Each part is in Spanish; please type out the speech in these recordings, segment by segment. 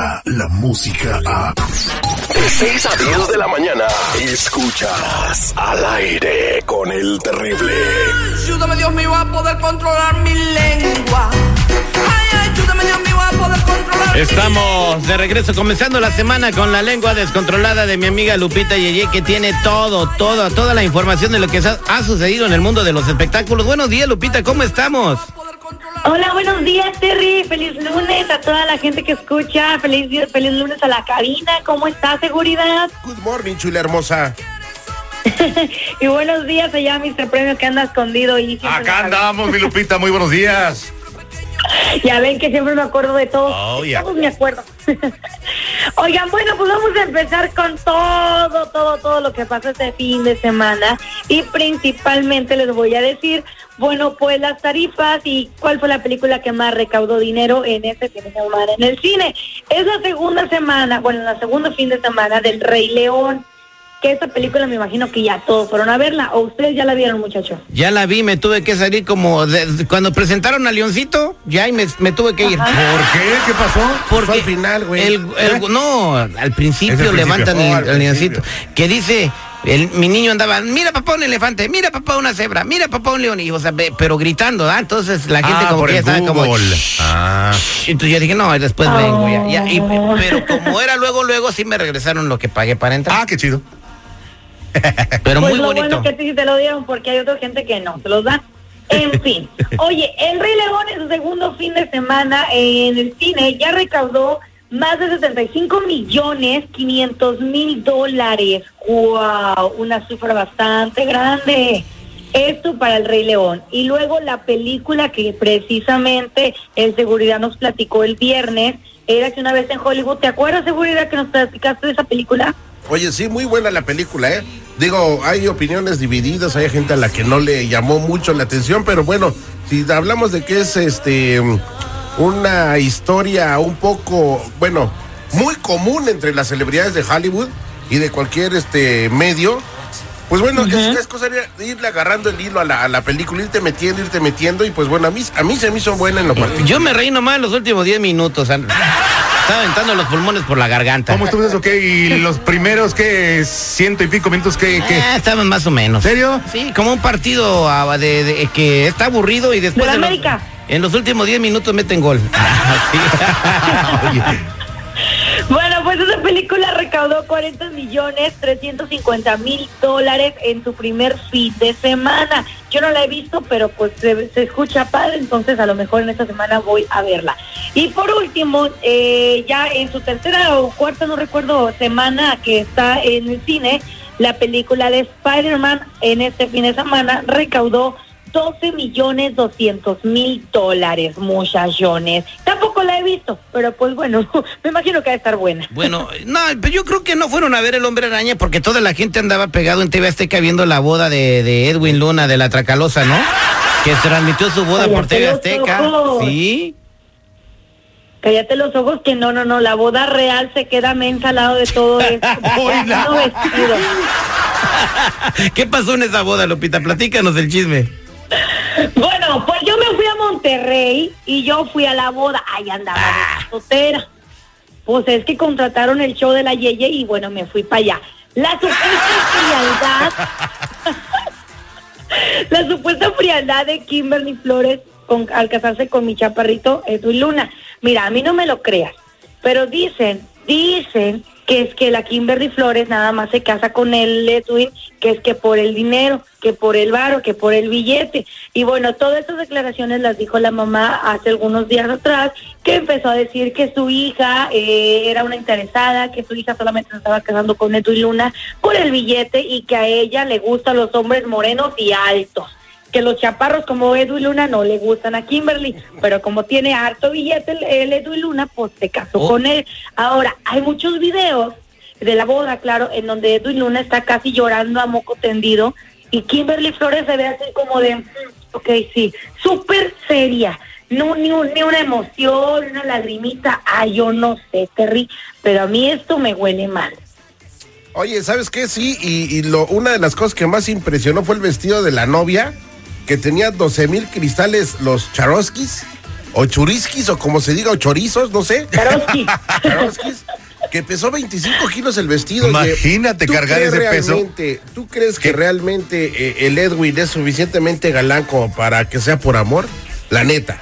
llega la música a... De 6 a 10 de la mañana, escuchas al aire con el terrible. Ayúdame Dios mío a poder controlar mi lengua. Ay, ayúdame Dios mío a poder controlar mi Estamos de regreso comenzando la semana con la lengua descontrolada de mi amiga Lupita Yeye que tiene todo, todo, toda la información de lo que ha sucedido en el mundo de los espectáculos. Buenos días Lupita, ¿cómo estamos? Hola, buenos días, Terry. Feliz lunes a toda la gente que escucha. Feliz, día- feliz lunes a la cabina. ¿Cómo está, seguridad? Good morning, chula hermosa. y buenos días allá, Mr. Premio, que anda escondido. Y Acá andamos, mi Lupita, muy buenos días. Ya ven que siempre me acuerdo de todos. Oh. Todos me acuerdo. Oigan, bueno, pues vamos a empezar con todo, todo, todo lo que pasó este fin de semana. Y principalmente les voy a decir, bueno, pues las tarifas y cuál fue la película que más recaudó dinero en este fin de semana en el cine. Es la segunda semana, bueno, la segunda fin de semana del Rey León. Que esta película me imagino que ya todos fueron a verla. ¿O ustedes ya la vieron, muchachos? Ya la vi, me tuve que salir como de- cuando presentaron a Leoncito, ya y me, me tuve que ir. ¿Por qué? ¿Qué pasó? Porque Fue al final, güey. el- el- no, al principio levantan principio. el, Oh, al el leoncito. Que dice, el, mi niño andaba, mira papá un elefante, mira papá una cebra, mira papá un león. Y, o sea, pero gritando, ¿ah? Entonces la gente ah, como por que ya como. Ah, Entonces yo dije, no, después vengo ya. ya, y- pero como era luego, luego sí me regresaron lo que pagué para entrar. ah, qué chido. pero pues muy lo bonito. bueno que sí te lo dieron porque hay otra gente que no, se los da. En fin, oye, El Rey León en su segundo fin de semana en el cine ya recaudó más de 75 millones 500 mil dólares. ¡Wow! Una cifra bastante grande. Esto para El Rey León. Y luego la película que precisamente el seguridad nos platicó el viernes era que una vez en Hollywood, ¿te acuerdas seguridad que nos platicaste de esa película? Oye, sí, muy buena la película, ¿eh? Digo, hay opiniones divididas, hay gente a la que no le llamó mucho la atención, pero bueno, si hablamos de que es este una historia un poco, bueno, muy común entre las celebridades de Hollywood y de cualquier este medio, pues bueno, es, es cosa de irle agarrando el hilo a la, a la película, irte metiendo, irte metiendo, y pues bueno, a mí, a mí se me hizo buena en lo particular. Yo me reí nomás los últimos 10 minutos. Estaba aventando los pulmones por la garganta. ¿Cómo estuvo eso? ¿Qué? ¿Y los primeros, qué? Ciento y pico minutos, ¿qué? qué? Ah, estaban más o menos. ¿Serio? Sí, como un partido ah, de, de- que está aburrido y después ¿De la en los- América? En los últimos 10 minutos meten gol. Bueno, pues esa película recaudó 40 millones 350 mil dólares en su primer fin de semana. Yo no la he visto, pero pues se, se escucha padre, entonces a lo mejor en esta semana voy a verla. Y por último, eh, ya en su tercera o cuarta, no recuerdo, semana que está en el cine, la película de Spider-Man en este fin de semana recaudó 12 millones 200 mil dólares, muchachones. Tampoco la he visto, pero pues bueno, me imagino que va a estar buena. bueno, no, pero yo creo que no fueron a ver el hombre araña porque toda la gente andaba pegado en TV Azteca viendo la boda de, de Edwin Luna de la Tracalosa, ¿no? Que transmitió su boda por TV Azteca. ojos. Sí. Cállate los ojos que no, no, no, la boda real se queda mensa al lado de todo esto. ¿Qué pasó en esa boda, Lupita? Platícanos el chisme. Bueno, pues yo me fui a Monterrey y yo fui a la boda. Ahí andaba Ah. de soltera. Pues es que contrataron el show de la Yeye y bueno, me fui para allá. La supuesta frialdad, la supuesta frialdad de Kimberly Flores con, al casarse con mi chaparrito Edwin Luna. Mira, a mí no me lo creas, pero dicen, dicen que es que la Kimberly Flores nada más se casa con el Edwin, que es que por el dinero, que por el varo, que por el billete. Y bueno, todas estas declaraciones las dijo la mamá hace algunos días atrás, que empezó a decir que su hija eh, era una interesada, que su hija solamente se estaba casando con Edwin Luna por el billete y que a ella le gustan los hombres morenos y altos que los chaparros como Edwin Luna no le gustan a Kimberly, pero como tiene harto billete el, el Edwin Luna, pues se casó Oh. con él. Ahora, hay muchos videos de la boda, claro, en donde Edwin Luna está casi llorando a moco tendido y Kimberly Flores se ve así como de, "Mm, ok, sí, súper seria. No, ni, un- ni una emoción, una lagrimita, ah, yo no sé, Terry, pero a mí esto me huele mal. Oye, ¿sabes qué? Sí, y, y lo, una de las cosas que más impresionó fue el vestido de la novia, que tenía 12 mil cristales, los Charoskis. o churiskis, o como se diga, o chorizos, no sé. Karosky. Karosquis, que pesó 25 kilos el vestido. Imagínate ¿Tú cargar ese peso. ¿Tú crees que ¿Qué? realmente eh, el Edwin es suficientemente galán como para que sea por amor? La neta.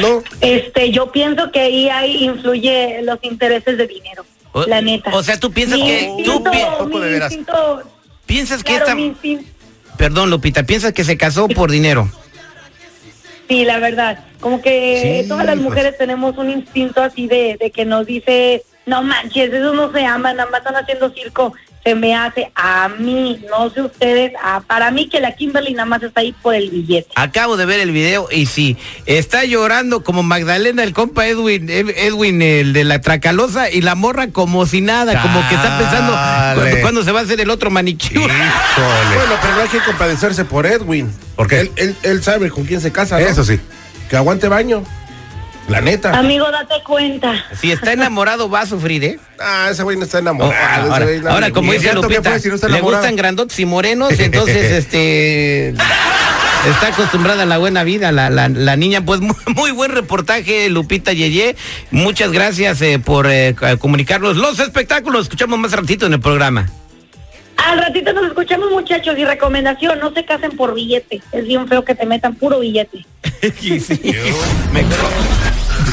No. Este, yo pienso que ahí, ahí influye los intereses de dinero, O- la neta. o sea, tú piensas Mi que- tú instinto- pi- Poco de mi veras. instinto- ¿Piensas que claro, esta... mi instinto- Perdón, Lupita, ¿piensas que se casó por dinero? Sí, la verdad. Como que Sí, todas las pues. mujeres tenemos un instinto así de, de que nos dice, no manches, eso no se ama, nada más están haciendo circo. Se me hace a mí, no sé ustedes, a, para mí que la Kimberly nada más está ahí por el billete. Acabo de ver el video y sí, está llorando como Magdalena, el compa Edwin, Ed- Edwin, el de la Tracalosa, y la morra como si nada, como que está pensando cuándo, cuándo se va a hacer el otro. Híjole. Bueno, pero no hay que compadecerse por Edwin. ¿Por qué? Él, él- él sabe con quién se casa, ¿no? Eso sí. Que aguante baño. La neta. Amigo, date cuenta. Si está enamorado va a sufrir, ¿eh? Ah, ese güey no está Oh, enamorado. ese ahora, ahora, como dice ¿Cierto que Lupita, si no está le gustan grandotes y morenos, entonces este está acostumbrada a la buena vida la, la, la niña. Pues muy, muy buen reportaje, Lupita Yeye. Muchas gracias eh, por eh, comunicarnos los espectáculos. Escuchamos más ratito en el programa. Al ratito nos escuchamos, muchachos, y recomendación, no se casen por billete. Es bien feo que te metan puro billete.